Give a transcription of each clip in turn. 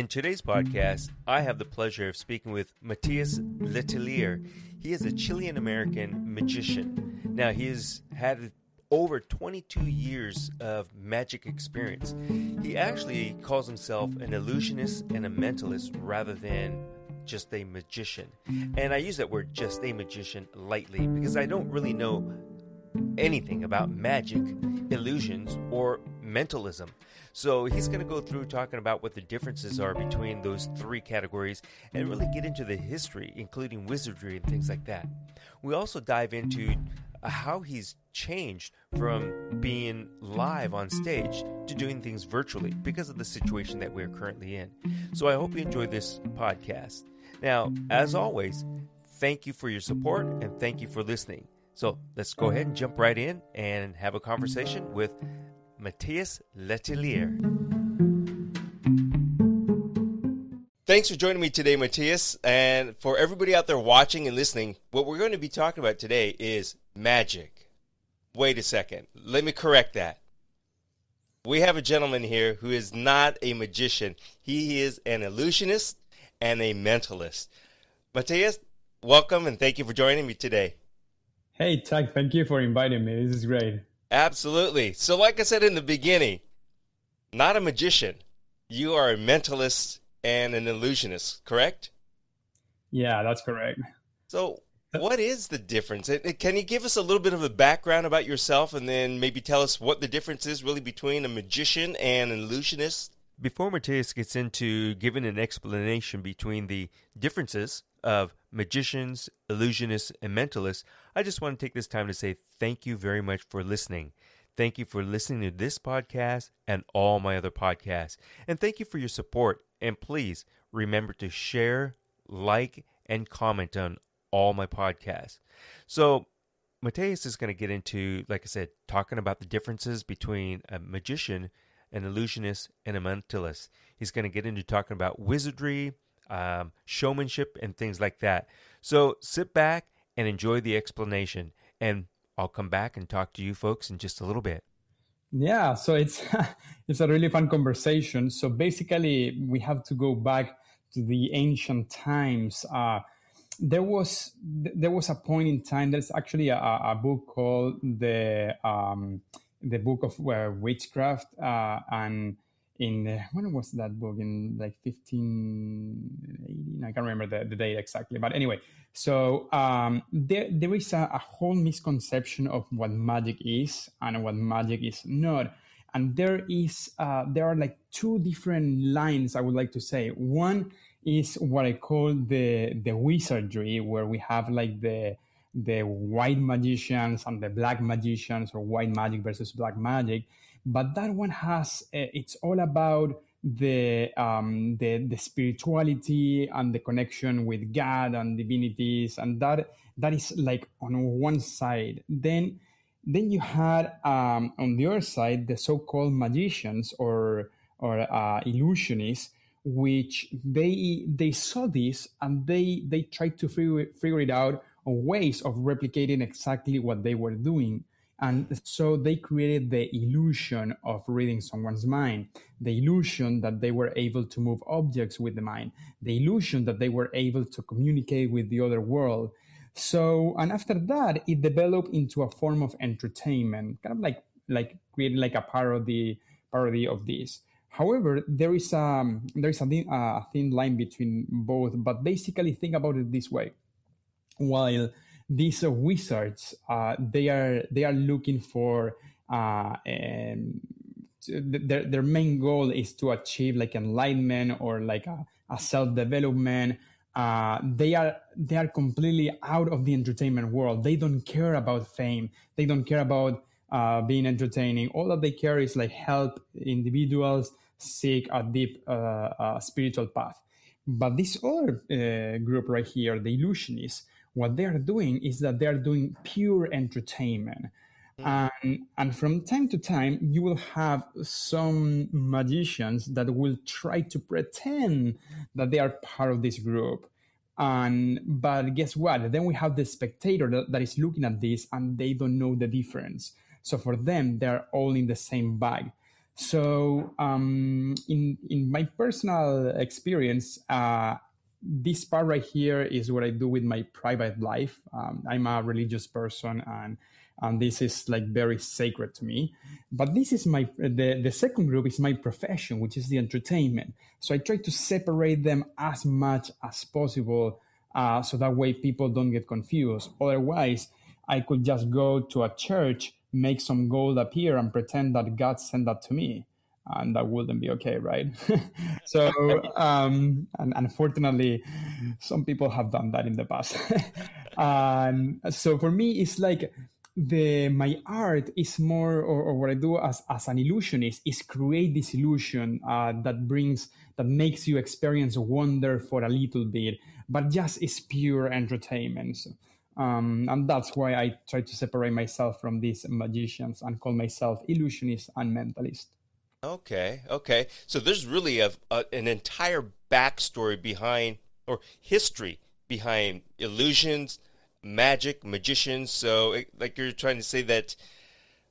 In today's podcast, I have the pleasure of speaking with Matias Letelier. He is a Chilean American magician. Now, he has had over 22 years of magic experience. He actually calls himself an illusionist and a mentalist rather than just a magician. And I use that word just a magician lightly because I don't really know anything about magic, illusions, or mentalism. So he's going to go through talking about what the differences are between those three categories and really get into the history, including wizardry and things like that. We also dive into uh, how he's changed from being live on stage to doing things virtually because of the situation that we're currently in. So I hope you enjoy this podcast. Now, as always, thank you for your support and thank you for listening. So let's go ahead and jump right in and have a conversation with Matias Letelier. Thanks for joining me today, Matias. And for everybody out there watching and listening, what we're going to be talking about today is magic. Wait a second. Let me correct that. We have a gentleman here who is not a magician. He is an illusionist and a mentalist. Matias, welcome and thank you for joining me today. Hey, Tag, thank you for inviting me. This is great. Absolutely. So, like I said in the beginning, not a magician. You are a mentalist and an illusionist, correct? Yeah, that's correct. So, what is the difference? Can you give us a little bit of a background about yourself and then maybe tell us what the difference is really between a magician and an illusionist? Before Matias gets into giving an explanation between the differences of magicians, illusionists, and mentalists, I just want to take this time to say thank you very much for listening. Thank you for listening to this podcast and all my other podcasts. And thank you for your support. And please remember to share, like, and comment on all my podcasts. So, Matias is going to get into, like I said, talking about the differences between a magician, an illusionist, and a mentalist. He's going to get into talking about wizardry, um, showmanship, and things like that. So, sit back and enjoy the explanation. And I'll come back and talk to you folks in just a little bit. Yeah, so it's it's a really fun conversation. So basically, we have to go back to the ancient times. Uh, there was there was a point in time. There's actually a, a book called the um, the Book of uh, Witchcraft, uh, and in when was that book? In like 1580 i can't remember the, the date exactly but anyway. So um, there, there is a, a, whole misconception of what magic is and what magic is not. And there is uh, there are like two different lines i would like to say. One is what I call the the wizardry, where we have like the the white magicians and the black magicians, or white magic versus black magic. But that one has uh, it's all about the um, the the spirituality and the connection with God and divinities, and that that is like on one side. Then then you had um, on the other side the so-called magicians or or uh, illusionists which they they saw this and they they tried to figure, figure it out on ways of replicating exactly what they were doing and so they created the illusion of reading someone's mind the illusion that they were able to move objects with the mind the illusion that they were able to communicate with the other world so and after that it developed into a form of entertainment kind of like like creating like a parody parody of this However, there is a, there is a thin, uh, thin line between both. But basically, think about it this way: while these uh, wizards, uh, they are they are looking for uh, um, their their main goal is to achieve like enlightenment or like a, a self development. Uh, they are they are completely out of the entertainment world. They don't care about fame. They don't care about uh, being entertaining. All that they care is like help individuals seek a deep uh, spiritual path. But this other group right here, the illusionists, what they are doing is that they are doing pure entertainment. Mm. And, and from time to time, you will have some magicians that will try to pretend that they are part of this group. And but guess what? Then we have the spectator that, that is looking at this and they don't know the difference. So for them, they're all in the same bag. So um, in in my personal experience, uh, this part right here is what I do with my private life. Um, I'm a religious person, and and this is like very sacred to me. But this is my the the second group is my profession, which is the entertainment. So I try to separate them as much as possible, uh, so that way people don't get confused. Otherwise, I could just go to a church, make some gold appear, and pretend that God sent that to me and that wouldn't be okay, right? so, um, and unfortunately, some people have done that in the past. and so for me, it's like the my art is more, or, or what I do as as an illusionist is create this illusion uh, that brings that makes you experience wonder for a little bit, but just is pure entertainment. So, um, and that's why I try to separate myself from these magicians and call myself illusionist and mentalist. Okay, okay. So there's really a, a, an entire backstory behind, or history behind illusions, magic, magicians. So, it, like you're trying to say that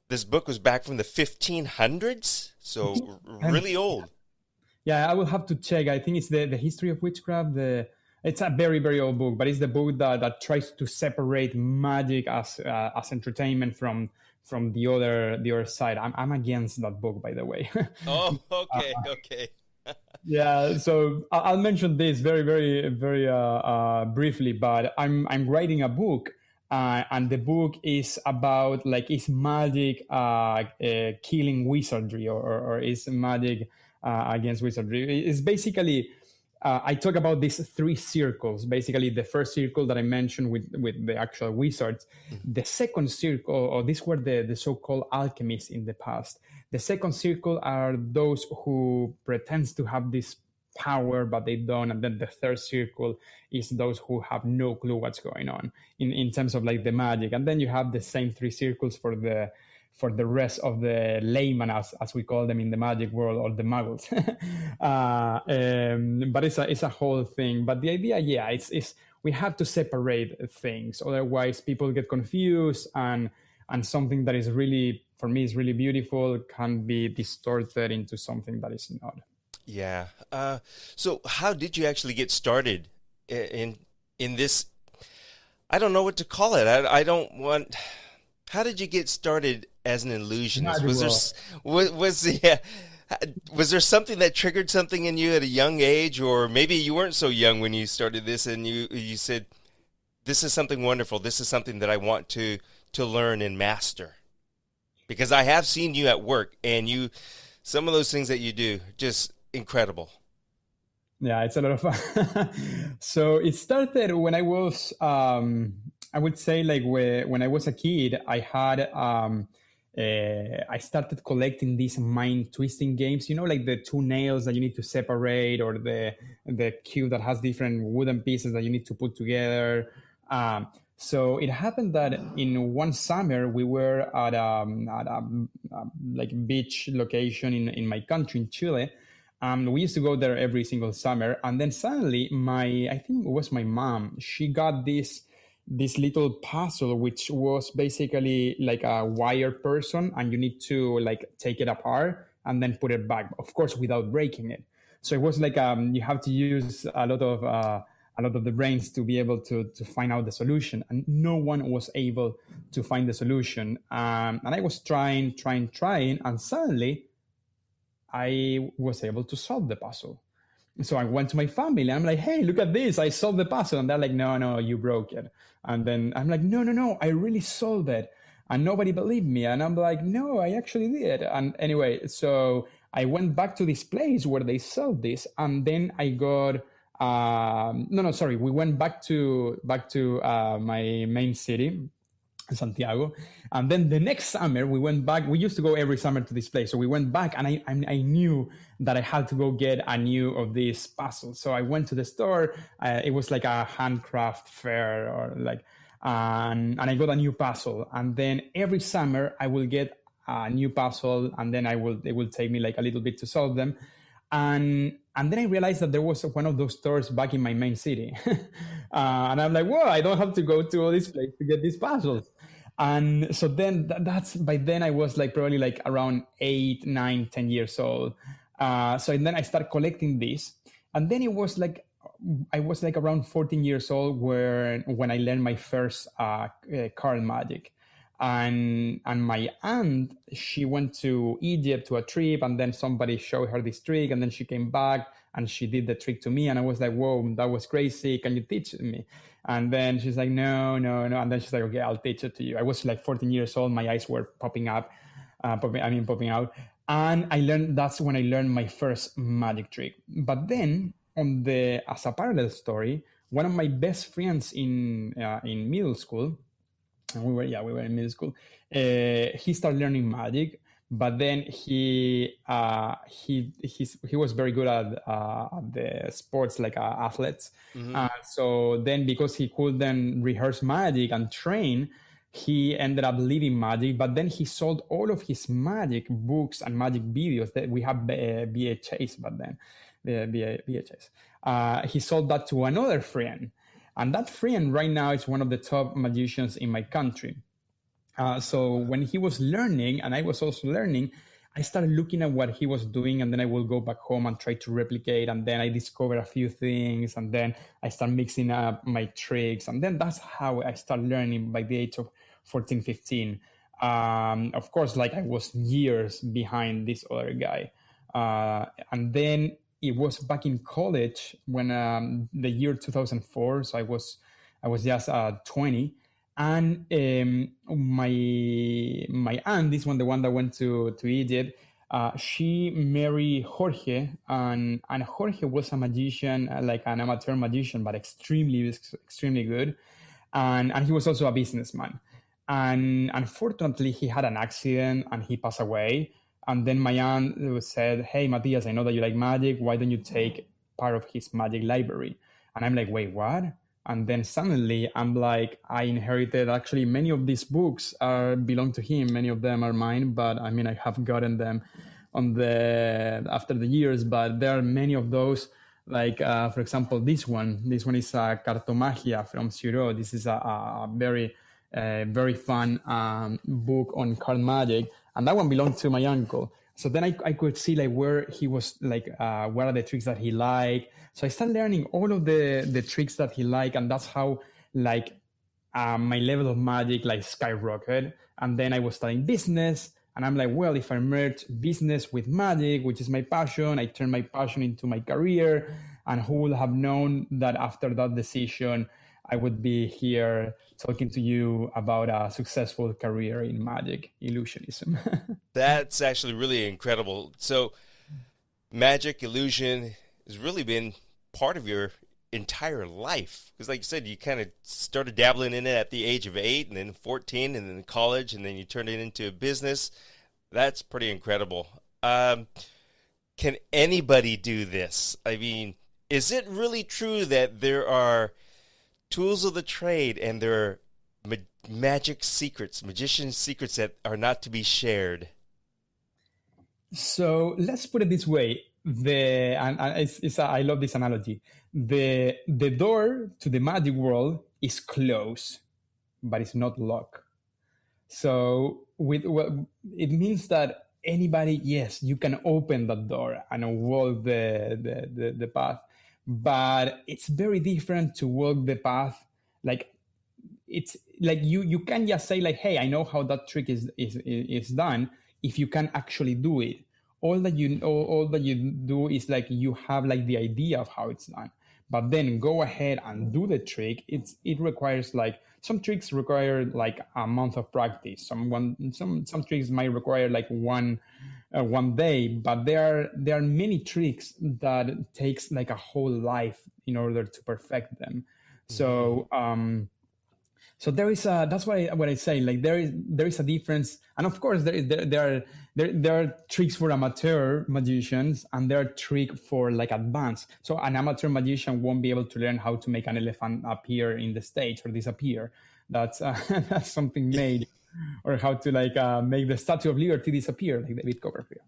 this book was back from the 1500s, so really old. Yeah, I will have to check. I think it's the the history of witchcraft. The it's a very very old book, but it's the book that, that tries to separate magic as uh, as entertainment from from the other the other side. I'm I'm against that book, by the way. oh, okay, uh, okay. yeah, so I'll mention this very, very, very uh, uh, briefly. But I'm I'm writing a book, uh, and the book is about like is magic uh, uh, killing wizardry, or, or, or is magic against wizardry? It's basically uh, I talk about these three circles. Basically, the first circle that I mentioned with, with the actual wizards. Mm-hmm. The second circle, or these were the, the so called alchemists in the past. The second circle are those who pretends to have this power, but they don't. And then the third circle is those who have no clue what's going on in, in terms of like the magic. And then you have the same three circles for the for the rest of the layman, as, as we call them in the magic world, or the muggles. uh, um, but it's a, it's a whole thing. But the idea, yeah, it's, it's we have to separate things. Otherwise, people get confused and and something that is really for me is really beautiful can be distorted into something that is not. Yeah. Uh, so, how did you actually get started in in this? I don't know what to call it. I, I don't want. How did you get started as an illusionist? Was there was, was yeah, was there something that triggered something in you at a young age, or maybe you weren't so young when you started this, and you you said, "This is something wonderful. This is something that I want to to learn and master." Because I have seen you at work, and you some of those things that you do just incredible. Yeah, it's a lot of fun. so it started when I was, um, I would say, like when I was a kid, I had. Um, uh, I started collecting these mind twisting games. You know, like the two nails that you need to separate, or the the cube that has different wooden pieces that you need to put together. Um, so it happened that in one summer we were at, um, at a, a, like beach location in in my country in Chile. Um, we used to go there every single summer, and then suddenly my I think it was my mom. She got this this little puzzle which was basically like a wire person and you need to like take it apart and then put it back of course without breaking it. So it was like um, you have to use a lot of uh, a lot of the brains to be able to to find out the solution and no one was able to find the solution. Um, and i was trying trying trying and suddenly i was able to solve the puzzle so I went to my family. I'm like, hey, look at this. I solved the puzzle. And they're like, no, no, you broke it. And then I'm like, no, no, no, I really solved it. And nobody believed me. And I'm like, no, I actually did. And anyway, so I went back to this place where they sold this. And then I got, um, no, no, sorry. We went back to, back to uh, my main city Santiago. And then the next summer, we went back. We used to go every summer to this place. So we went back, and I, I, I knew that I had to go get a new of these puzzles. So I went to the store. Uh, it was like a handcraft fair, or like, and, and I got a new puzzle. And then every summer, I will get a new puzzle, and then I will it will take me like a little bit to solve them. And and then I realized that there was one of those stores back in my main city. uh, and I'm like, well, I don't have to go to all this place to get these puzzles. And so then that, that's by then i was like probably like around eight nine ten years old. Uh, so then i started collecting this. And then it was like i was like around 14 years old where when i learned my first uh, uh, card magic. And and my aunt she went to egypt to a trip and then somebody showed her this trick and then she came back and she did the trick to me. And i was like whoa that was crazy. Can you teach me and then she's like, no, no, no. And then she's like, okay, I'll teach it to you. I was like 14 years old. My eyes were popping up, uh, popping, I mean, popping out. And I learned, that's when I learned my first magic trick. But then on the, as a parallel story, one of my best friends in, uh, in middle school, and we were, yeah, we were in middle school, uh, he started learning magic but then he uh, he he was very good at, uh, at the sports like uh, athletes. Mm-hmm. Uh, so then because he could then rehearse magic and train, he ended up leaving magic. But then he sold all of his magic books and magic videos that we have uh, VHS. But then VHS, uh, he sold that to another friend, and that friend right now is one of the top magicians in my country. Uh, so when he was learning and I was also learning, I started looking at what he was doing, and then I will go back home and try to replicate. And then I discover a few things, and then I start mixing up my tricks. And then that's how I start learning by the age of 14, 15. Um, of course, like I was years behind this other guy. Uh, and then it was back in college when um, the year 2004. So I was, I was just uh, 20 and um, my my aunt, this one, the one that went to to Egypt, uh, she married Jorge, and and Jorge was a magician, uh, like an amateur magician, but extremely extremely good, and and he was also a businessman. And unfortunately, he had an accident and he passed away. And then my aunt said, "Hey, Matias, I know that you like magic. Why don't you take part of his magic library?" And I'm like, "Wait, what?" And then suddenly i'm like i inherited actually many of these books are belong to him. Many of them are mine but i mean i have gotten them on the after the years but there are many of those like uh, for example this one. This one is a cartomagia from Seurat. this is a, a very uh, very fun um, book on card magic. And that one belonged to my uncle so then I, I could see like where he was like uh, what are the tricks that he liked so I started learning all of the the tricks that he liked, and that's how like um, my level of magic like skyrocketed. And then I was studying business, and I'm like, well, if I merge business with magic, which is my passion, I turn my passion into my career. And who would have known that after that decision, I would be here talking to you about a successful career in magic illusionism. That's actually really incredible. So, magic illusion has really been part of your entire life because like you said you kind of started dabbling in it at the age of 8 and then 14 and then college and then you turned it into a business that's pretty incredible um, can anybody do this i mean is it really true that there are tools of the trade and their ma- magic secrets magician secrets that are not to be shared so let's put it this way the and, and it's, it's a, I love this analogy. The the door to the magic world is closed, but it's not locked. So with well, it means that anybody, yes, you can open that door and walk the, the, the, the path, but it's very different to walk the path like it's like you you can just say like hey i know how that trick is is is done if you can actually do it. All that you all, all that you do is like you have like the idea of how it's done. But then go ahead and do the trick. It's it requires like some tricks require like a month of practice. Some one some some tricks might require like one uh, one day but there are there are many tricks that takes like a whole life in order to perfect them. So mm-hmm. um so there is a that's what I, what I say like there is there is a difference. And of course there is there, there are there, there are tricks for amateur magicians and there are tricks for like advanced. So an amateur magician won't be able to learn how to make an elephant appear in the stage or disappear. That's uh, that's something made or how to like uh, make the statue of liberty disappear like david copperfield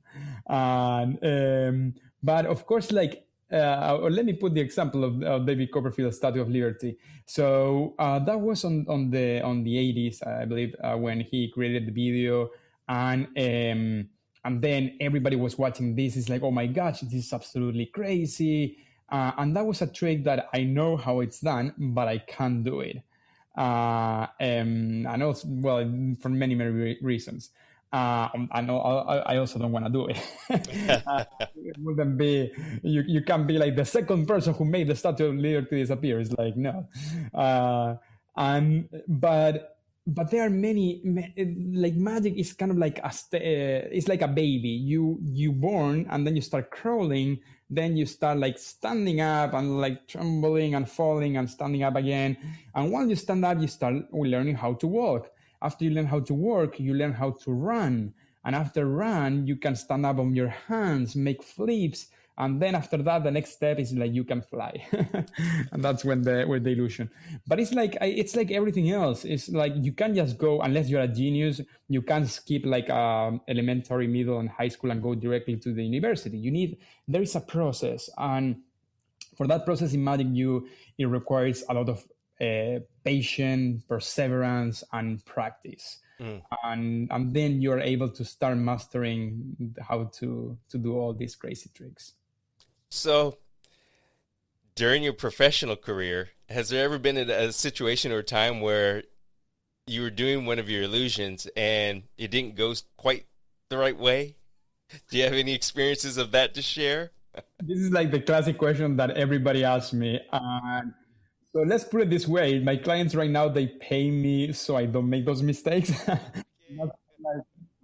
and um, but of course like uh, or let me put the example of, of David Copperfield's Statue of Liberty. So uh, that was on, on the on the 80s, I believe, uh, when he created the video, and um, and then everybody was watching this. It's like, oh my gosh, this is absolutely crazy. Uh, and that was a trick that I know how it's done, but I can't do it. Uh, um, and also, well, for many many reasons. Uh, I know I, I, also don't want to do it. uh, it wouldn't be you. You can't be like the second person who made the Statue of Liberty disappear. It's like no, uh, and but but there are many like magic is kind of like a uh, it's like a baby. You you born and then you start crawling. Then you start like standing up and like trembling and falling and standing up again. And once you stand up, you start learning how to walk after you learn how to walk, you learn how to run. And after run, you can stand up on your hands, make flips. And then after that, the next step is like you can fly, and that's when the with the illusion. But it's like it's like everything else. It's like you can't just go unless you're a genius. You can't skip like um, elementary, middle, and high school and go directly to the university. You need there is a process, and for that process in magic, you it requires a lot of uh, patience, perseverance, and practice. Mm. And, and then you're able to start mastering how to, to do all these crazy tricks. So, during your professional career, has there ever been a, situation or time where you were doing one of your illusions and it didn't go quite the right way? Do you have any experiences of that to share? this is like the classic question that everybody asks me. So let's put it this way: my clients right now they pay me so I don't make those mistakes.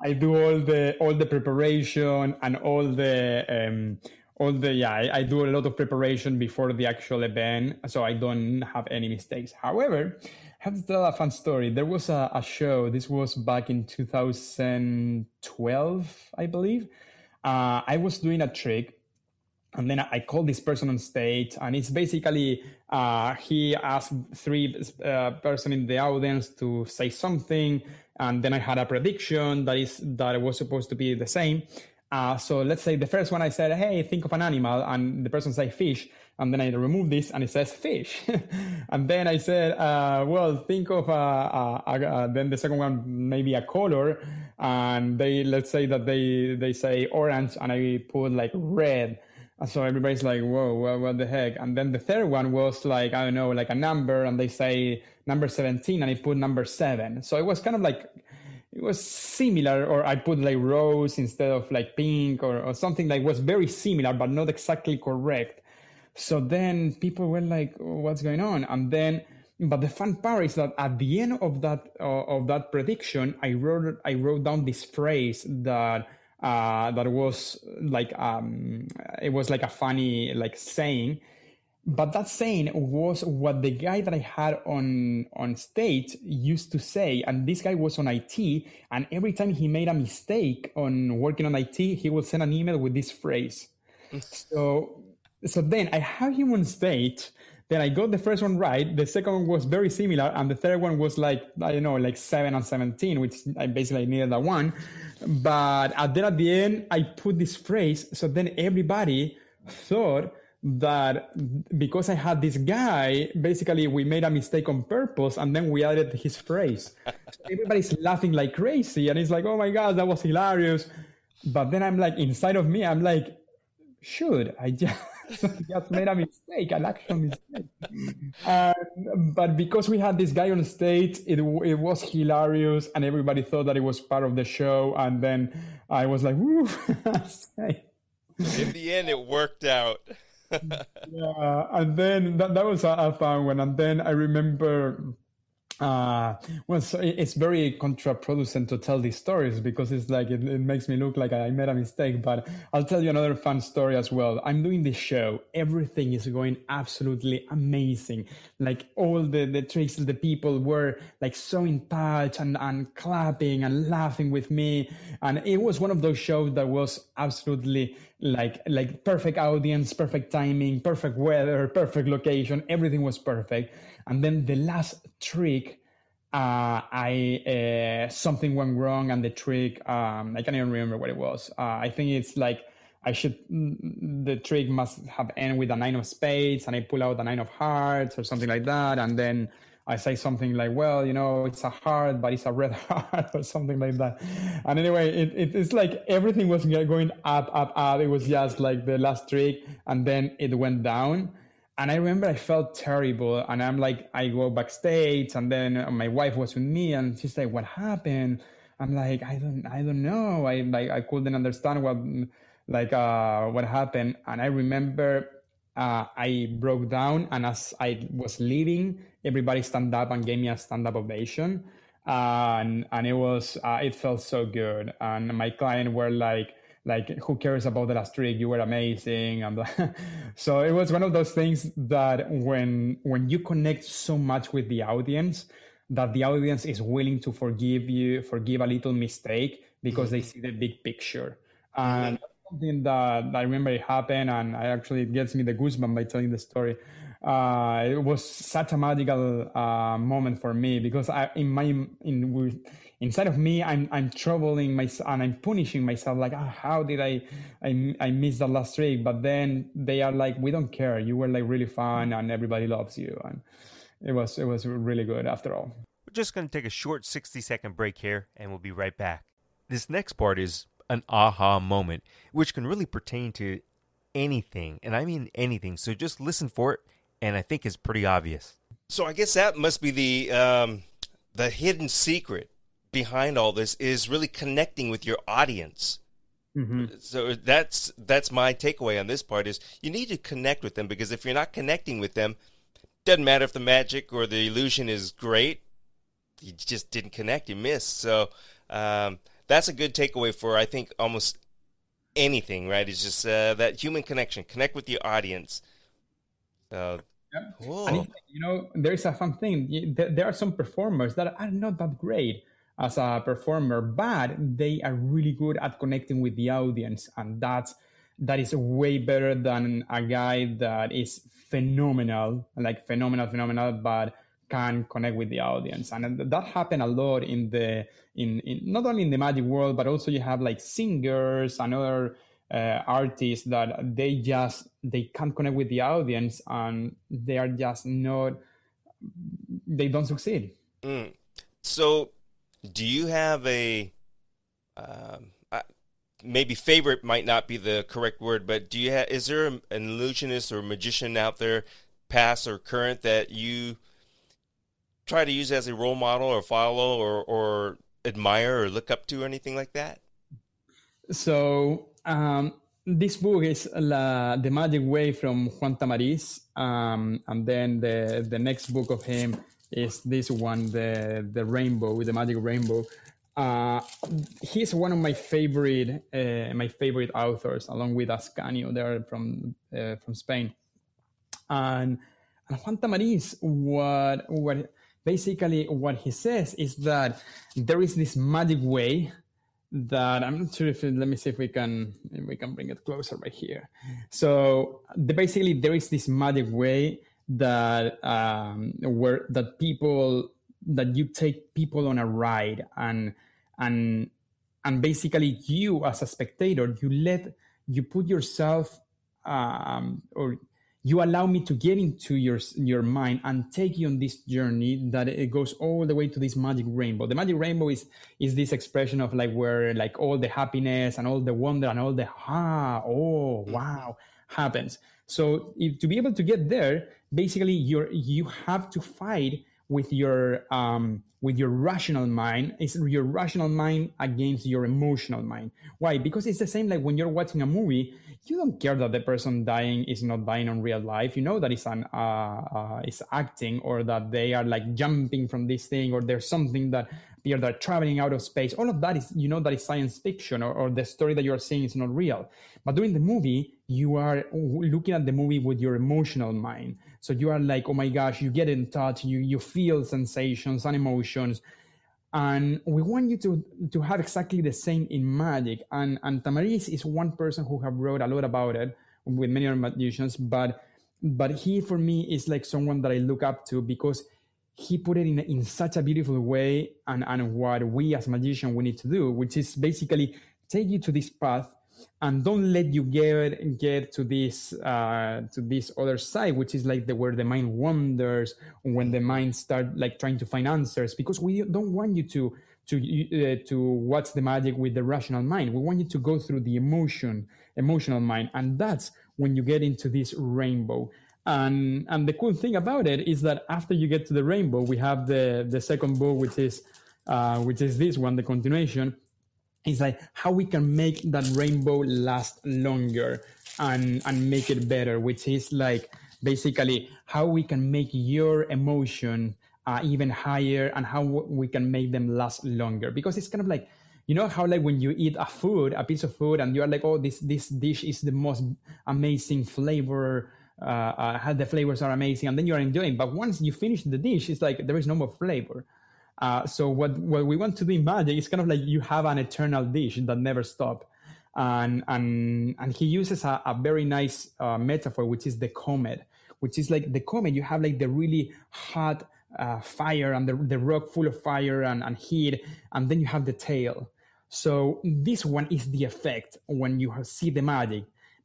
I do all the all the preparation and all the um, all the yeah I, I, do a lot of preparation before the actual event, so I don't have any mistakes. However, I have to tell a fun story. There was a, a show. This was back in 2012, I believe. Uh, I was doing a trick and then I called this person on stage, and it's basically uh, he asked three uh, person in the audience to say something, and then I had a prediction that is that it was supposed to be the same. Uh, so let's say the first one I said, "Hey, think of an animal," and the person said fish, and then I remove this and it says fish, and then I said, uh, "Well, think of a, a, a, then the second one maybe a color," and they let's say that they they say orange, and I put like red and so everybody's like, whoa, what, the heck? And then the third one was like, I don't know, like a number, and they say number 17, and I put number seven. So it was kind of like, it was similar, or I put like rose instead of like pink, or, or something like was very similar, but not exactly correct. So then people were like, what's going on? And then, but the fun part is that at the end of that uh, of that prediction, I wrote I wrote down this phrase that uh, that was like um, it was like a funny like saying but that saying was what the guy that i had on on stage used to say and this guy was on it and every time he made a mistake on working on it he would send an email with this phrase so so then i have him on stage then I got the first one right. The second one was very similar, and the third one was like I don't know, like seven and seventeen, which I basically needed that one. But at then at the end, I put this phrase, so then everybody thought that because I had this guy, basically we made a mistake on purpose, and then we added his phrase. everybody's laughing like crazy, and it's like, oh my god, that was hilarious. But then I'm like, inside of me, I'm like, should I just just made a mistake, an actual mistake. But because we had this guy on stage, it, it was hilarious, and everybody thought that it was part of the show. And then I was like, "Woo!" In the end, it worked out. yeah, and then that, that was a fun one. And then I remember uh, well, so it's very contraproducent to tell these stories because it's like it, it, makes me look like I made a mistake. But I'll tell you another fun story as well. I'm doing this show. Everything is going absolutely amazing. Like all the the tricks, the people were like so in touch and and clapping and laughing with me, and it was one of those shows that was absolutely like like perfect audience, perfect timing, perfect weather, perfect location. Everything was perfect and then the last trick, uh, I uh, something went wrong, and the trick um, I can't even remember what it was. Uh, I think it's like I should the trick must have end with a nine of spades, and I pull out a nine of hearts or something like that, and then I say something like, well, you know, it's a heart, but it's a red heart or something like that. And anyway, it, it, it's like everything was going up, up, up. It was just like the last trick, and then it went down. And I remember I felt terrible, and I'm like, I go backstage, and then my wife was with me, and she's like, "What happened?" I'm like, "I don't, I don't know. I like, I couldn't understand what, like, uh, what happened." And I remember uh, I broke down, and as I was leaving, everybody stand up and gave me a stand up ovation, and and it was uh, it felt so good. And my client were like, like who cares about the last trick? You were amazing, and so it was one of those things that when when you connect so much with the audience, that the audience is willing to forgive you, forgive a little mistake because they mm-hmm. see the big picture. Mm-hmm. And something that I remember it happened, and I actually it gets me the goosebump by telling the story. Uh, it was such a magical uh, moment for me because I, in my in inside of me, I'm I'm troubling myself and I'm punishing myself. Like, oh, how did I, I I miss the last trick? But then they are like, we don't care. You were like really fun, and everybody loves you, and it was it was really good after all. We're just going to take a short 60 second break here, and we'll be right back. This next part is an aha moment, which can really pertain to anything, and I mean anything. So just listen for it, and I think it's pretty obvious. So I guess that must be the um, the hidden secret behind all this is really connecting with your audience. Mm-hmm. So that's that's my takeaway on this part is you need to connect with them because if you're not connecting with them, doesn't matter if the magic or the illusion is great, you just didn't connect, you missed. So um, that's a good takeaway for I think almost anything, right? It's just uh, that human connection, connect with your audience. So yeah. cool. And you know, there's a fun thing. There are some performers that are not that great as a performer, but they are really good at connecting with the audience, and that's that is way better than a guy that is phenomenal, like phenomenal, phenomenal, but can connect with the audience and that happened a lot in the in, in not only in the magic world but also you have like singers and other uh, artists that they just they can't connect with the audience and they are just not they don't succeed mm. so do you have a um, maybe favorite might not be the correct word but do you have is there an illusionist or magician out there past or current that you try to use as a role model or follow or, or admire or look up to or anything like that? So um, this book is La, The Magic Way from Juan Tamariz. Um, and then the, the next book of him is this one, the, the Rainbow, The Magic Rainbow. Uh, he's one of my favorite uh, my favorite authors, along with Ascanio. They're from uh, from Spain, and, and Juan Tamariz. What what basically what he says is that there is this magic way that I'm not sure if let me see if we can if we can bring it closer right here. So the, basically there is this magic way that um, where that people that you take people on a ride and and and basically you as a spectator you let you put yourself um, or you allow me to get into your your mind and take you on this journey that it goes all the way to this magic rainbow the magic rainbow is is this expression of like where like all the happiness and all the wonder and all the ah oh mm-hmm. wow happens so if, to be able to get there basically you're you have to fight with your um, with your rational mind is your rational mind against your emotional mind. Why? Because it's the same like when you're watching a movie you don't care that the person dying is not dying on real life. You know that it's an uh, uh, is acting or that they are like jumping from this thing or there's something that appear that traveling out of space. All of that is you know that is science fiction or, or the story that you're seeing is not real. But during the movie you are looking at the movie with your emotional mind so you are like, oh my gosh, you get in touch, you you feel sensations and emotions. And we want you to to have exactly the same in magic. And and Tamariz is one person who have wrote a lot about it with many other magicians, but but he for me is like someone that I look up to because he put it in in such a beautiful way and and what we as magicians we need to do, which is basically take you to this path and don't let you get get to this uh, to this other side which is like the where the mind wanders when the mind start like trying to find answers because we don't want you to to uh, to watch the magic with the rational mind. We want you to go through the emotion emotional mind and that's when you get into this rainbow. And and the cool thing about it is that after you get to the rainbow we have the the second book which is uh, which is this one the continuation is like how we can make that rainbow last longer and and make it better which is like basically how we can make your emotion uh, even higher and how we can make them last longer. Because it's kind of like you know how like when you eat a food a piece of food and you're like oh this this dish is the most amazing flavor uh, uh, how the flavors are amazing and then you're enjoying but once you finish the dish it's like there is no more flavor uh, so what what we want to do in magic is kind of like you have an eternal dish that never stops. And and and he uses a, a very nice uh, metaphor, which is the comet, which is like the comet. You have like the really hot uh, fire and the, the rock full of fire and, and heat, and then you have the tail. So this one is the effect when you see the magic,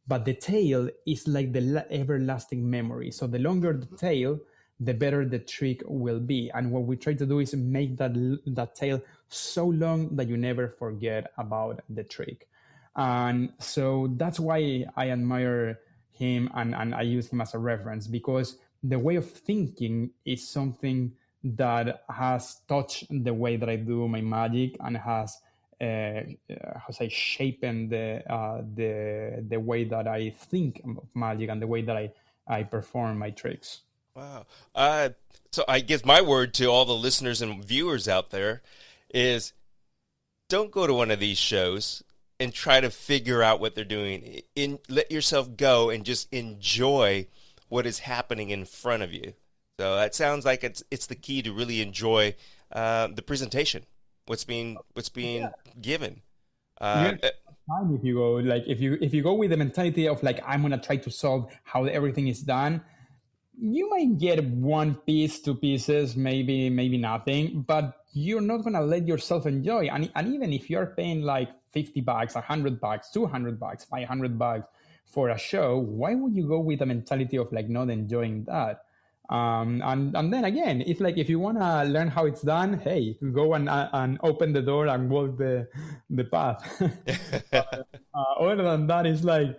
but the tail is like the everlasting memory. So the longer the tail, the better the trick will be. And what we try to do is make that that tail so long that you never forget about the trick. And so that's why I admire him and, and I use him as a reference because the way of thinking is something that has touched the way that I do my magic and has uh, how say shaped the uh, the the way that I think of magic and the way that I I perform my tricks. Wow. Uh, so I guess my word to all the listeners and viewers out there is don't go to one of these shows and try to figure out what they're doing. In let yourself go and just enjoy what is happening in front of you. So that sounds like it's it's the key to really enjoy uh, the presentation. What's being what's being yeah. given. Uh. Time if you go like if you if you go with the mentality of like I'm gonna try to solve how everything is done, you might get one piece, two pieces, maybe, maybe nothing, but you're not to let yourself enjoy. And, and even if you're paying like 50 bucks, 100 bucks, 200 bucks, 500 bucks for a show, why would you go with a mentality of like not enjoying that? Um, and, and then again, if like if you want to learn how it's done, hey, go and, uh, and open the door and walk the the path. uh, other than that, it's like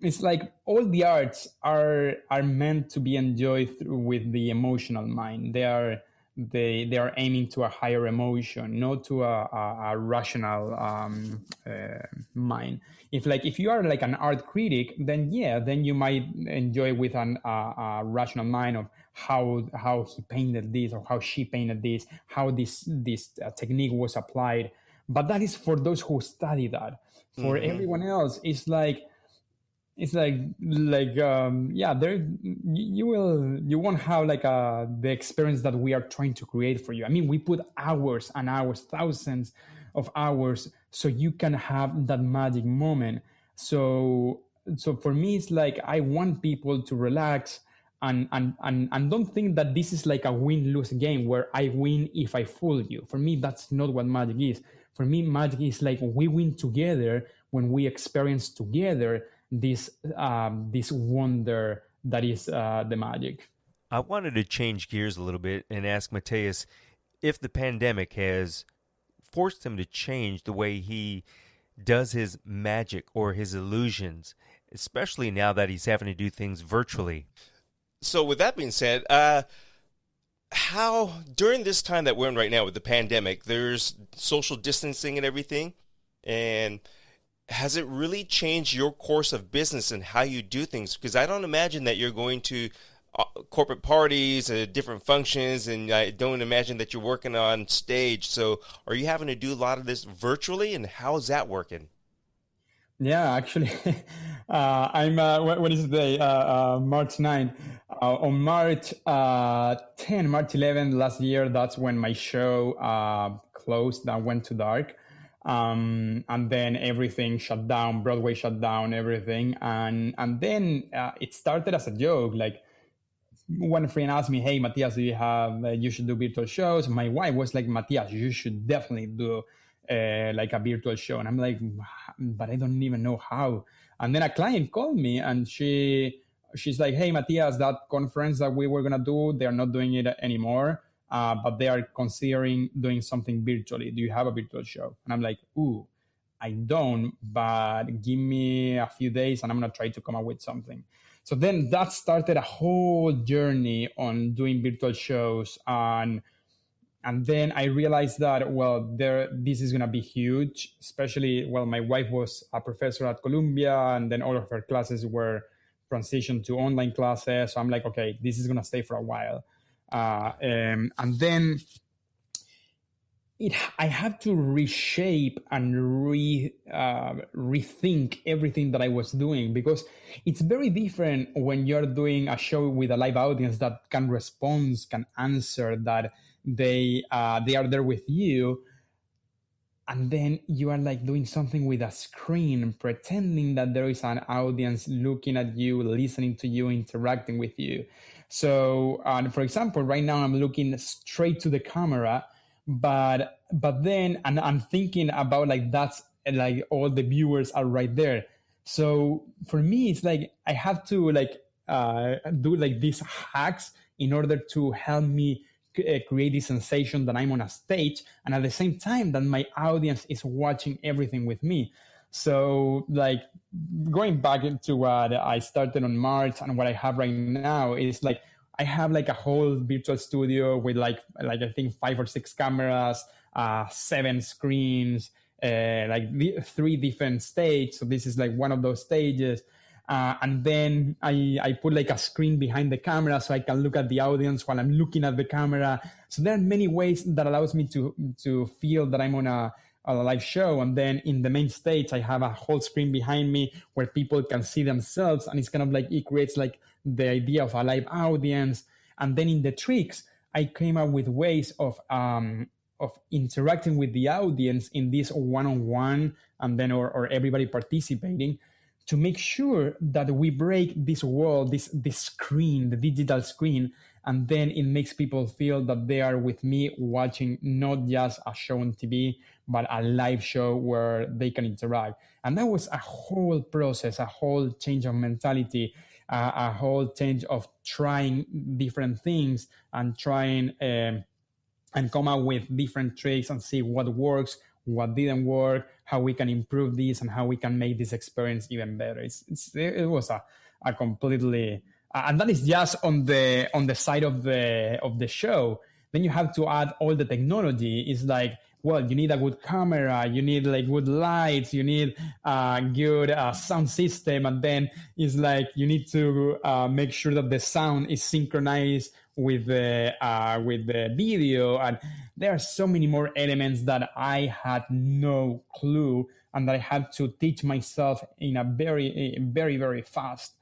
it's like all the arts are are meant to be enjoyed through with the emotional mind. They are they they are aiming to a higher emotion not to a, a, a rational um, uh, mind. If like if you are like an art critic then yeah then you might enjoy with an a, a rational mind of how how he painted this or how she painted this how this this uh, technique was applied. But that is for those who study that. For mm-hmm. everyone else it's like it's like like um yeah there you will you won't have like uh the experience that we are trying to create for you. I mean we put hours and hours thousands of hours so you can have that magic moment. So so for me it's like i want people to relax and and and, and don't think that this is like a win-lose game where i win if i fool you. For me that's not what magic is. For me magic is like we win together when we experience together this um, this wonder that is uh, the magic. I wanted to change gears a little bit and ask Matias if the pandemic has forced him to change the way he does his magic or his illusions, especially now that he's having to do things virtually. So, with that being said, uh, how during this time that we're in right now with the pandemic, there's social distancing and everything, and has it really changed your course of business and how you do things? Because I don't imagine that you're going to uh, corporate parties, uh, different functions, and I don't imagine that you're working on stage. So, are you having to do a lot of this virtually, and how is that working? Yeah, actually, uh, I'm. Uh, what is the day? Uh, uh, March 9. on March 10, March 11 last year, that's when my show closed. That went to dark um, and then everything shut down. Broadway shut down everything, and and then uh, it started as a joke. Like one friend asked me, "Hey, Matias, do you have? Uh, you should do virtual shows." My wife was like, Matias, you should definitely do uh, like a virtual show. And I'm like, but I don't even know how. And then a client called me and she she's like, hey, Matias, that conference that we were gonna do, they're not doing it anymore. Uh, but they are considering doing something virtually. Do you have a virtual show? And I'm like, ooh, I don't, but give me a few days and I'm gonna try to come up with something. So then that started a whole journey on doing virtual shows and and then I realized that well, there this is gonna be huge. Especially well, my wife was a professor at Columbia, and then all of her classes were transitioned to online classes. So I'm like, okay, this is gonna stay for a while. Uh, um, and then it I have to reshape and re uh, rethink everything that I was doing because it's very different when you're doing a show with a live audience that can respond, can answer, that they uh, they are there with you, and then you are like doing something with a screen, pretending that there is an audience looking at you, listening to you, interacting with you. So, uh, for example, right now I'm looking straight to the camera but but then and i'm thinking about like that's like all the viewers are right there. So for me it's like i have to like uh, do like these hacks in order to help me uh, create this sensation that i'm on a stage and at the same time that my audience is watching everything with me so like going back into what i started on march and what i have right now is like I have like a whole virtual studio with like like I think five or six cameras, uh, seven screens, uh, like three different stages. So this is like one of those stages. Uh, and then I, I put like a screen behind the camera so I can look at the audience while I'm looking at the camera. So there are many ways that allows me to to feel that I'm on a, a live show. And then in the main stage, I have a whole screen behind me where people can see themselves, and it's kind of like it creates like the idea of a live audience. And then in the tricks, I came up with ways of um, of interacting with the audience in this one-on-one and then or, or everybody participating to make sure that we break this wall, this this screen, the digital screen, and then it makes people feel that they are with me watching not just a show on TV, but a live show where they can interact. And that was a whole process, a whole change of mentality uh, a whole change of trying different things and trying um, and come up with different tricks and see what works, what didn't work, how we can improve this, and how we can make this experience even better. It's, it's it was a, a completely and that is just on the on the side of the of the show. Then you have to add all the technology. It's like well, you need a good camera, you need like good lights, you need a good uh, sound system, and then it's like you need to uh, make sure that the sound is synchronized with the uh, with the video, and there are so many more elements that I had no clue, and that I had to teach myself in a very very very fast.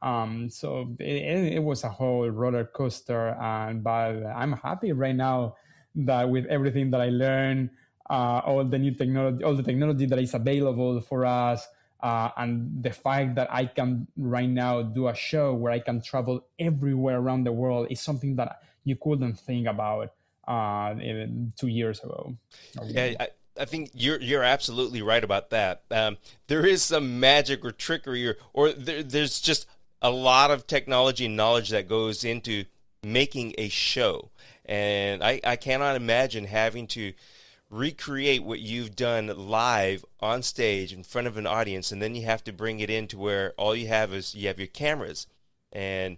Um, so it, it was a whole roller coaster, and but I'm happy right now that with everything that I learned, uh, all the new technology, all the technology that is available for us, uh, and the fact that I can right now do a show where I can travel everywhere around the world is something that you couldn't think about uh, two years ago. Yeah, I, I, think you're you're absolutely right about that. Um, there is some magic or trickery, or, or there, there's just a lot of technology and knowledge that goes into making a show. And I, I cannot imagine having to recreate what you've done live on stage in front of an audience and then you have to bring it into where all you have is you have your cameras. And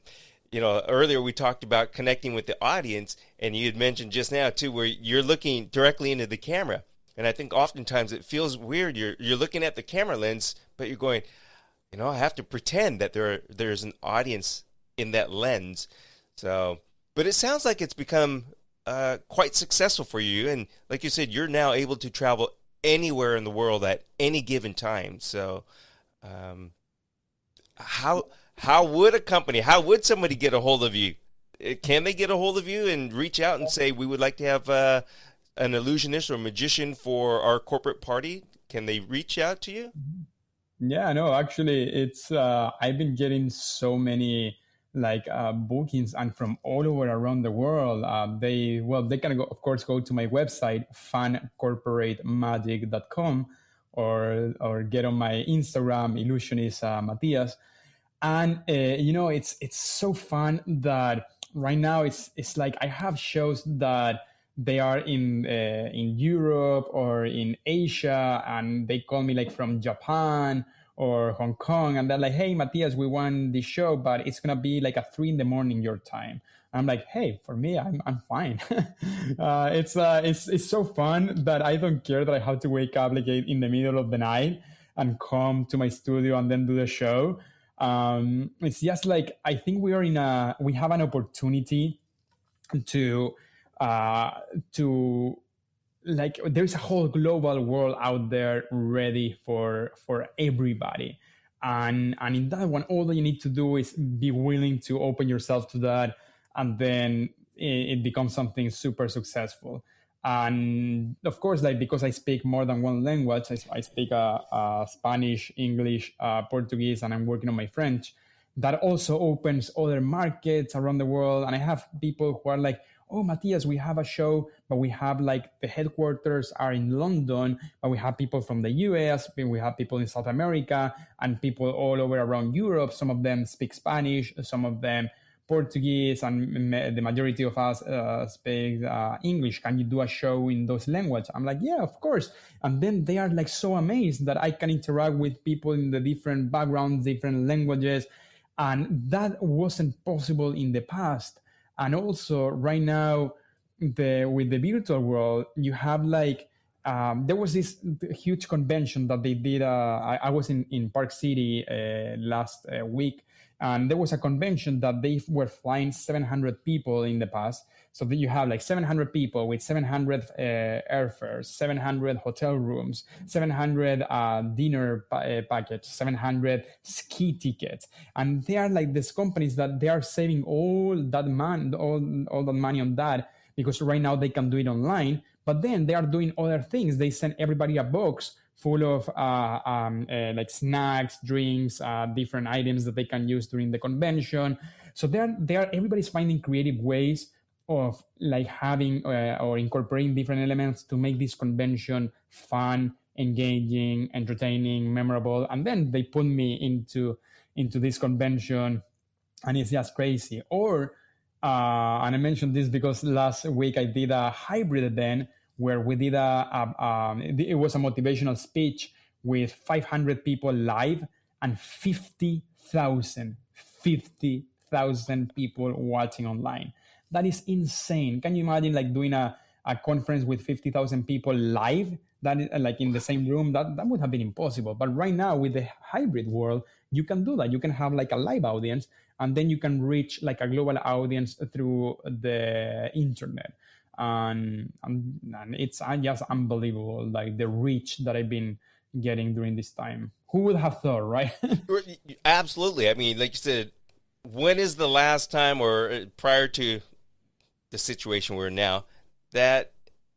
you know earlier we talked about connecting with the audience and you had mentioned just now too where you're looking directly into the camera. And i think oftentimes it feels weird. You're you're looking at the camera lens but you're going you know i have to pretend that there there's an audience in that lens so but it sounds like it's become uh, quite successful for you. And like you said, you're now able to travel anywhere in the world at any given time. So, um, how how would a company, how would somebody get a hold of you? Uh, can they get a hold of you and reach out and say we would like to have uh, an illusionist or magician for our corporate party? Can they reach out to you? Yeah, no, actually, it's uh, I've been getting so many like uh, bookings and from all over around the world. Uh, they well, they can go, of course, go to my website funcorporatemagic.com or or get on my Instagram illusionist uh, Matias, and uh, you know it's it's so fun that right now it's it's like I have shows that they are in uh, in Europe or in Asia, and they call me like from Japan or Hong Kong, and they're like, "Hey, Matias, we won the show, but it's gonna be like at three in the morning your time." I'm like, "Hey, for me, I'm I'm fine. uh, it's uh, it's it's so fun that I don't care that I have to wake up like in the middle of the night and come to my studio and then do the show. Um, it's just like I think we are in a we have an opportunity to uh, to like there's a whole global world out there ready for for everybody. And and in that one all that you need to do is be willing to open yourself to that and then it, it becomes something super successful. And of course like because i speak more than one language i, I speak uh, uh, spanish english uh, portuguese and i'm working on my french that also opens other markets around the world. And i have people who are like oh Matias, we have a show, but we have like the headquarters are in London, but we have people from the US, we have people in South America, and people all over around Europe. Some of them speak Spanish, some of them Portuguese, and the majority of us uh, speak uh, English. Can you do a show in those languages? I'm like, yeah, of course. And then they are like so amazed that I can interact with people in the different backgrounds, different languages. And that wasn't possible in the past and also right now the with the virtual world you have like um, there was this huge convention that they did. Uh, I, I, was in, in Park City uh, last uh, week, and there was a convention that they were flying 700 people in the past. So that you have like 700 people with 700 uh, airfares, 700 hotel rooms, 700 uh, dinner pa- uh, package, 700 ski tickets, and they are like these companies that they are saving all that man, all all that money on that because right now they can do it online. But then they are doing other things. They send everybody a box full of uh, um, uh, like snacks, drinks, uh, different items that they can use during the convention. So they're they're everybody's finding creative ways of like having uh, or incorporating different elements to make this convention fun, engaging, entertaining, memorable. And then they put me into into this convention, and it's just crazy. Or uh, and I mentioned this because last week I did a hybrid event where we did a, a um, it was a motivational speech with 500 people live and 50,000 50,000 people watching online. That is insane. Can you imagine like doing a, a conference with 50,000 people live? That like in the same room. That that would have been impossible. But right now with the hybrid world, you can do that. You can have like a live audience and then you can reach like a global audience through the internet and, and, and it's just unbelievable like the reach that i've been getting during this time who would have thought right absolutely i mean like you said when is the last time or uh, prior to the situation we're in now that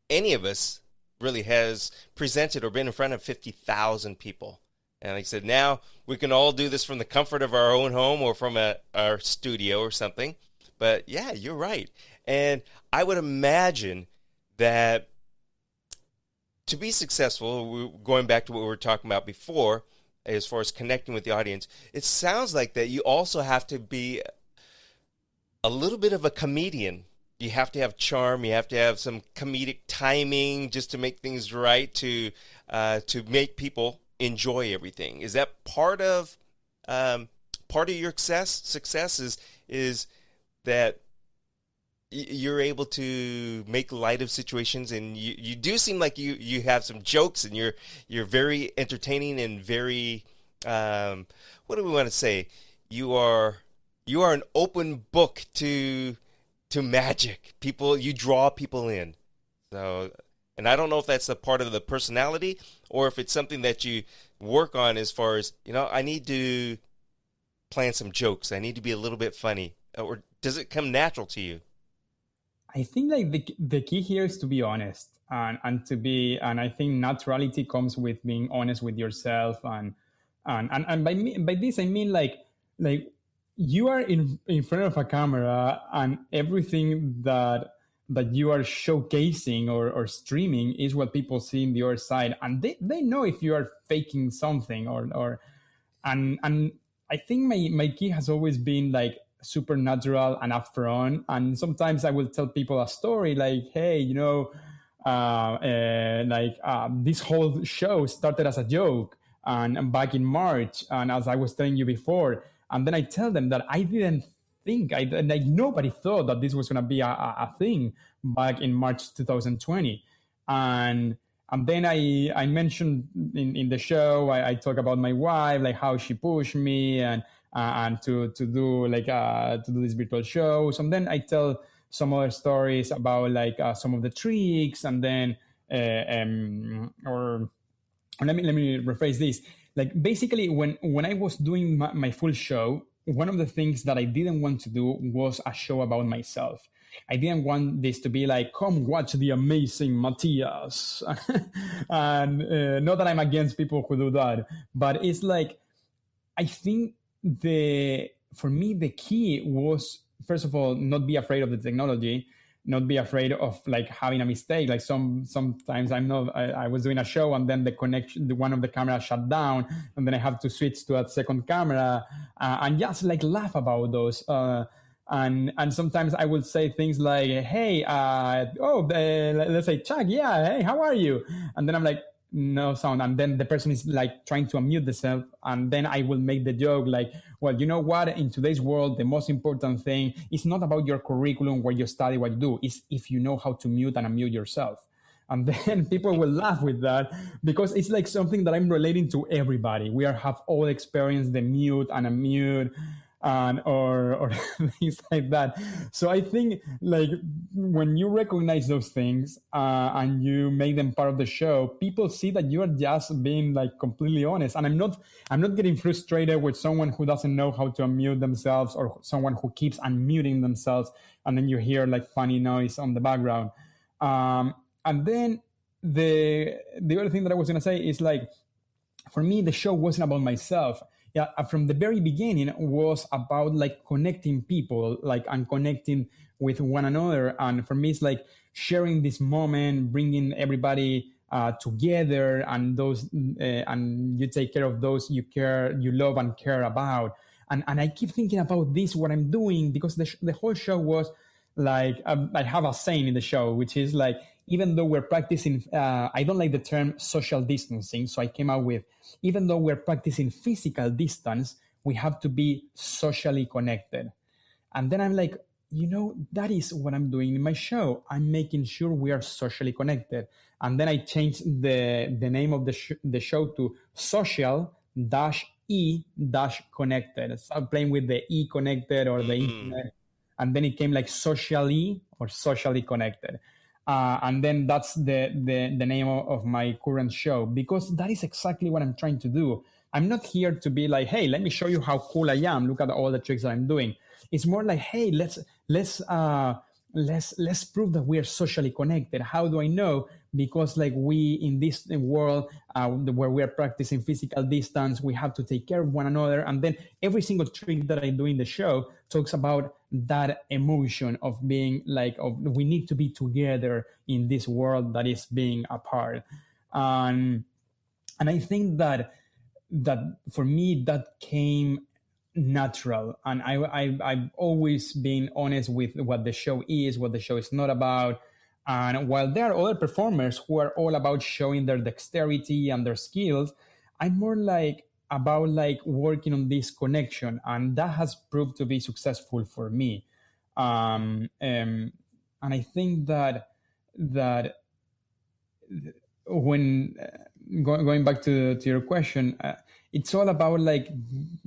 any of us really has presented or been in front of 50,000 people and like I said, now we can all do this from the comfort of our own home or from a, our studio or something. But yeah, you're right. And I would imagine that to be successful, going back to what we were talking about before, as far as connecting with the audience, it sounds like that you also have to be a little bit of a comedian. You have to have charm. You have to have some comedic timing just to make things right to uh, to make people enjoy everything. Is that part of um, part of your success? Success is is that you're able to make light of situations and you, you do seem like you, you have some jokes and you're you're very entertaining and very um, what do we want to say you are you are an open book to to magic people you draw people in so and I don't know if that's a part of the personality or if it's something that you work on as far as, you know, I need to plan some jokes. I need to be a little bit funny. Uh, or does it come natural to you? I think like the, the key here is to be honest and, and to be, and I think naturality comes with being honest with yourself. And, and, and, and by me, by this, I mean like, like you are in in front of a camera and everything that that you are showcasing or, or streaming is what people see in the other side. And they, they know if you are faking something or or and and i think my my key has always been like supernatural and upfront. And sometimes i will tell people a story like hey you know uh, uh, like uh, this whole show started as a joke and, and back in march and as i was telling you before and then I tell them that I didn't think, I like nobody thought that this was going to be a, a, thing back in March 2020. And and then I I mentioned in, in the show I, I talk about my wife, like how she pushed me and uh, and to to do like uh, to do these virtual shows. And then I tell some other stories about like uh, some of the tricks, and then uh, um, or, or let me let me rephrase this like basically when when i was doing my, my, full show one of the things that i didn't want to do was a show about myself. I didn't want this to be like come watch the amazing Matias. And uh, not that i'm against people who do that but it's like i think the for me the key was first of all not be afraid of the technology not be afraid of like having a mistake. Like some sometimes i'm not I, I, was doing a show and then the connection the one of the cameras shut down and then i have to switch to a second camera uh, and just like laugh about those uh, and and sometimes i will say things like hey uh, oh let's say chuck yeah hey how are you? And then i'm like no sound. And then the person is like trying to unmute themselves and then i will make the joke like well you know what? In today's world the most important thing is not about your curriculum where you study what you do. Is if you know how to mute and unmute yourself. And then people will laugh with that because it's like something that i'm relating to everybody. We are have all experienced the mute and unmute and or or things like that. So I think like when you recognize those things uh, and you make them part of the show, people see that you are just being like completely honest. And I'm not I'm not getting frustrated with someone who doesn't know how to unmute themselves or someone who keeps unmuting themselves, and then you hear like funny noise on the background. Um, and then the the other thing that I was gonna say is like for me the show wasn't about myself yeah uh, from the very beginning was about like connecting people like and connecting with one another. And for me it's like sharing this moment bringing everybody uh, together and those uh, and you take care of those you care you love and care about. And and i keep thinking about this what i'm doing because the, sh- the whole show was like um, i have a saying in the show which is like even though we're practicing, uh, I don't like the term social distancing. So I came out with, even though we're practicing physical distance, we have to be socially connected. And then I'm like, you know, that is what I'm doing in my show. I'm making sure we are socially connected. And then I changed the, the name of the, sh- the show to social dash e dash connected. So I'm playing with the e connected or the mm-hmm. internet. And then it came like socially or socially connected. Uh, and then that's the, the, the name of, my current show because that is exactly what I'm trying to do. I'm not here to be like, hey, let me show you how cool I am. Look at all the tricks that I'm doing. It's more like, hey, let's let's uh, let's let's prove that we are socially connected. How do I know? Because like we in this world uh, where we are practicing physical distance, we have to take care of one another. And then every single trick that I do in the show talks about that emotion of being like of we need to be together in this world that is being apart. And and i think that that for me that came natural. And I, I i've always been honest with what the show is what the show is not about. And while there are other performers who are all about showing their dexterity and their skills i'm more like about like working on this connection and that has proved to be successful for me. Um, um, and i think that that when uh, go, going back to, to your question uh, it's all about like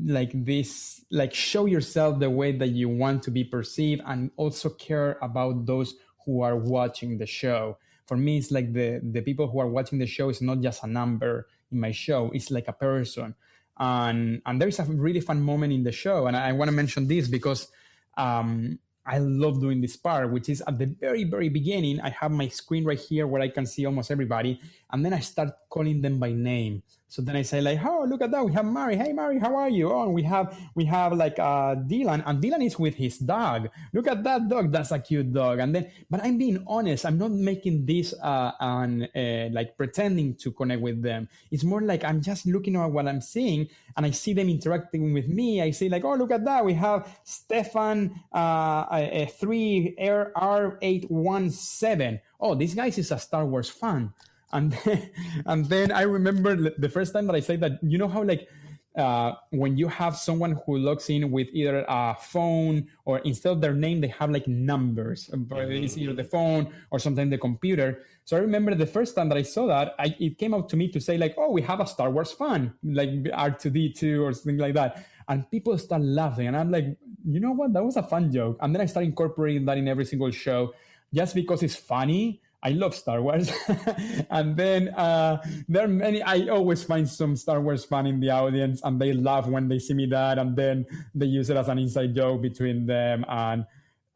like this like show yourself the way that you want to be perceived and also care about those who are watching the show. For me it's like the the people who are watching the show is not just a number in my show it's like a person and and there is a really fun moment in the show. And i, I want to mention this because um, i love doing this part which is at the very very beginning i have my screen right here where i can see almost everybody. And then i start calling them by name So then I say like, oh, look at that. We have Mari. Hey, Mari, how are you? Oh, and we have we have like uh, Dylan, and Dylan is with his dog. Look at that dog. That's a cute dog. And then, but I'm being honest. I'm not making this uh, and uh, like pretending to connect with them. It's more like I'm just looking at what I'm seeing, and I see them interacting with me. I say like, oh, look at that. We have Stefan uh, a, a three R eight one seven. Oh, this guy is a Star Wars fan and then, and then I remember the first time that I said that you know how like uh, when you have someone who logs in with either a phone or instead of their name they have like numbers mm-hmm. it's either the phone or sometimes the computer. So i remember the first time that i saw that I, it came out to me to say like oh we have a star wars fan like r2d2 or something like that. And people start laughing and i'm like you know what? That was a fun joke. And then i start incorporating that in every single show just because it's funny I love Star Wars. and then uh, there are many, I always find some Star Wars fan in the audience and they laugh when they see me that. And then they use it as an inside joke between them. And,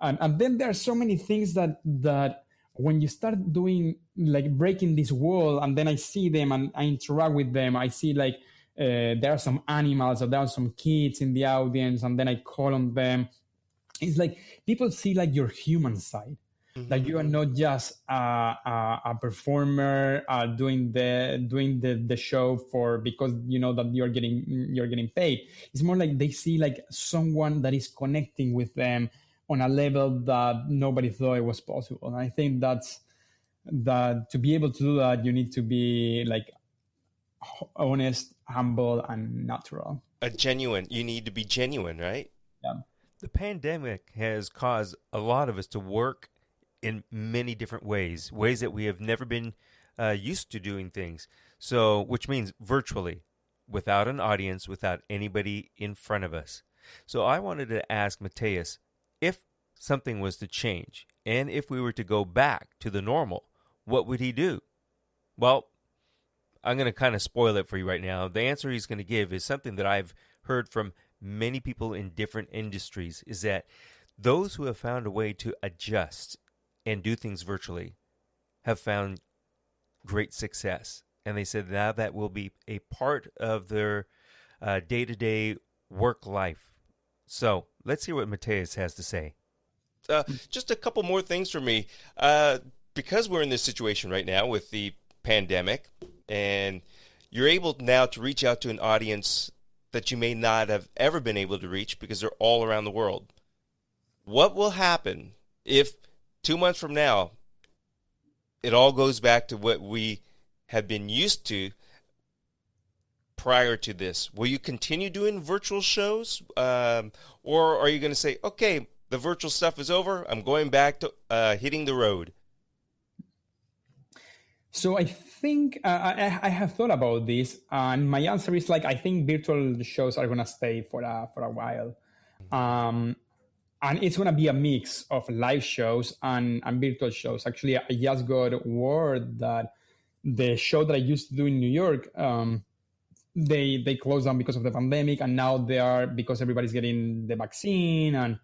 and, and then there are so many things that, that when you start doing like breaking this wall and then I see them and I interact with them, I see like uh, there are some animals or there are some kids in the audience and then I call on them. It's like people see like your human side Mm-hmm. That you are not just a, a, a performer uh, doing the doing the, the show for because you know that you're getting you're getting paid. It's more like they see like someone that is connecting with them on a level that nobody thought it was possible. And I think that's that to be able to do that, you need to be like honest, humble, and natural. A genuine. You need to be genuine, right? Yeah. The pandemic has caused a lot of us to work in many different ways, ways that we have never been uh, used to doing things. So, which means virtually, without an audience, without anybody in front of us. So, I wanted to ask Matias if something was to change and if we were to go back to the normal, what would he do? Well, I'm going to kind of spoil it for you right now. The answer he's going to give is something that I've heard from many people in different industries is that those who have found a way to adjust and do things virtually have found great success. And they said now that will be a part of their day to day work life. So let's hear what Matias has to say. Uh, just a couple more things for me. Uh, because we're in this situation right now with the pandemic, and you're able now to reach out to an audience that you may not have ever been able to reach because they're all around the world. What will happen if two months from now, it all goes back to what we have been used to prior to this. Will you continue doing virtual shows? Um, or are you going to say, okay, the virtual stuff is over. I'm going back to uh, hitting the road? So I think uh, I, I, have thought about this, and my answer is like I think virtual shows are gonna stay for a for a while. Um, and it's going to be a mix of live shows and, and virtual shows. Actually, I just got word that the show that I used to do in New York, um, they they closed down because of the pandemic, and now they are because everybody's getting the vaccine and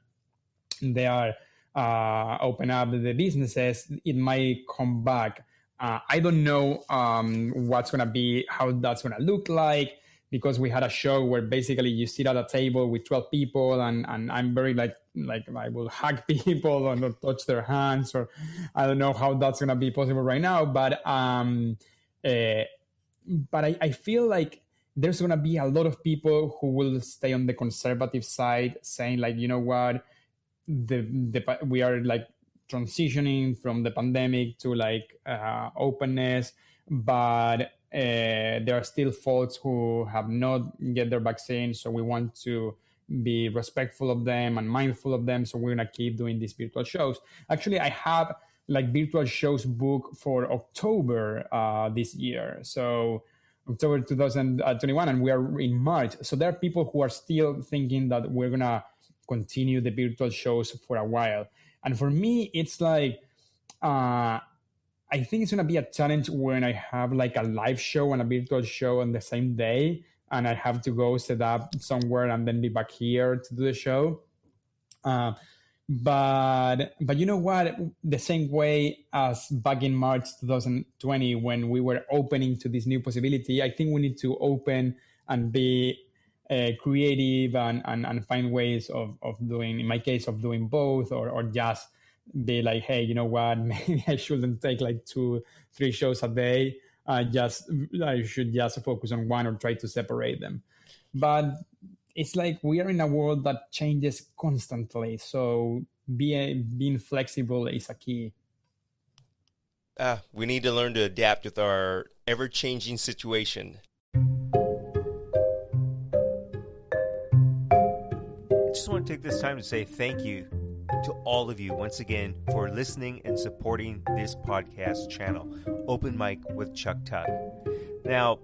they are uh, open up the businesses. It might come back. Uh, I don't know um, what's going to be, how that's going to look like because we had a show where basically you sit at a table with 12 people and, and I'm very like, like I will hug people or not touch their hands or I don't know how that's going to be possible right now. But, um, uh, but I, I feel like there's going to be a lot of people who will stay on the conservative side saying like, you know what, the, the we are like transitioning from the pandemic to like uh, openness, but uh, there are still folks who have not get their vaccine, so we want to be respectful of them and mindful of them. So we're gonna keep doing these virtual shows. Actually, I have like virtual shows booked for October uh, this year. So October 2021, and we are in March. So there are people who are still thinking that we're gonna continue the virtual shows for a while. And for me, it's like uh, I think it's gonna be a challenge when I have like a live show and a virtual show on the same day, and I have to go set up somewhere and then be back here to do the show. Uh, but but you know what the same way as back in march 2020 when we were opening to this new possibility i think we need to open and be uh, creative and, and and find ways of of doing in my case of doing both or or just be like hey you know what maybe i shouldn't take like two three shows a day i just i should just focus on one or try to separate them but it's like we are in a world that changes constantly. So being being flexible is a key. Uh, we need to learn to adapt with our ever changing situation. I just want to take this time to say thank you to all of you once again for listening and supporting this podcast channel, Open Mic with Chuck Tuck. Now,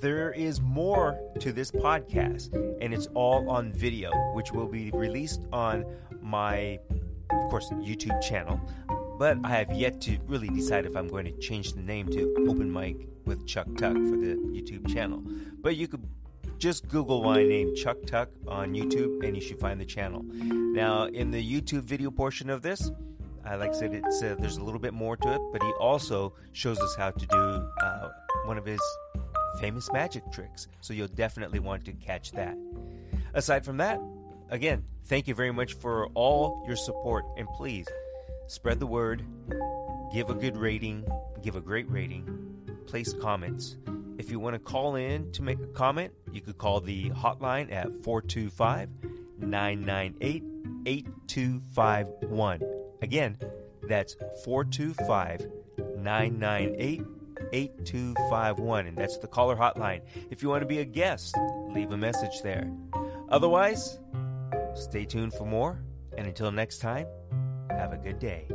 there is more to this podcast, and it's all on video, which will be released on my, of course, YouTube channel. But I have yet to really decide if I'm going to change the name to Open Mic with Chuck Tuck for the YouTube channel. But you could just Google my name, Chuck Tuck, on YouTube, and you should find the channel. Now, in the YouTube video portion of this, I like I said, it's uh, there's a little bit more to it, but he also shows us how to do uh, one of his famous magic tricks, so you'll definitely want to catch that. Aside from that, again, thank you very much for all your support, and please spread the word, give a good rating, give a great rating, place comments. If you want to call in to make a comment, you could call the hotline at 425 998 8251. Again, that's 425 998 8251, and that's the caller hotline. If you want to be a guest, leave a message there. Otherwise, stay tuned for more, and until next time, have a good day.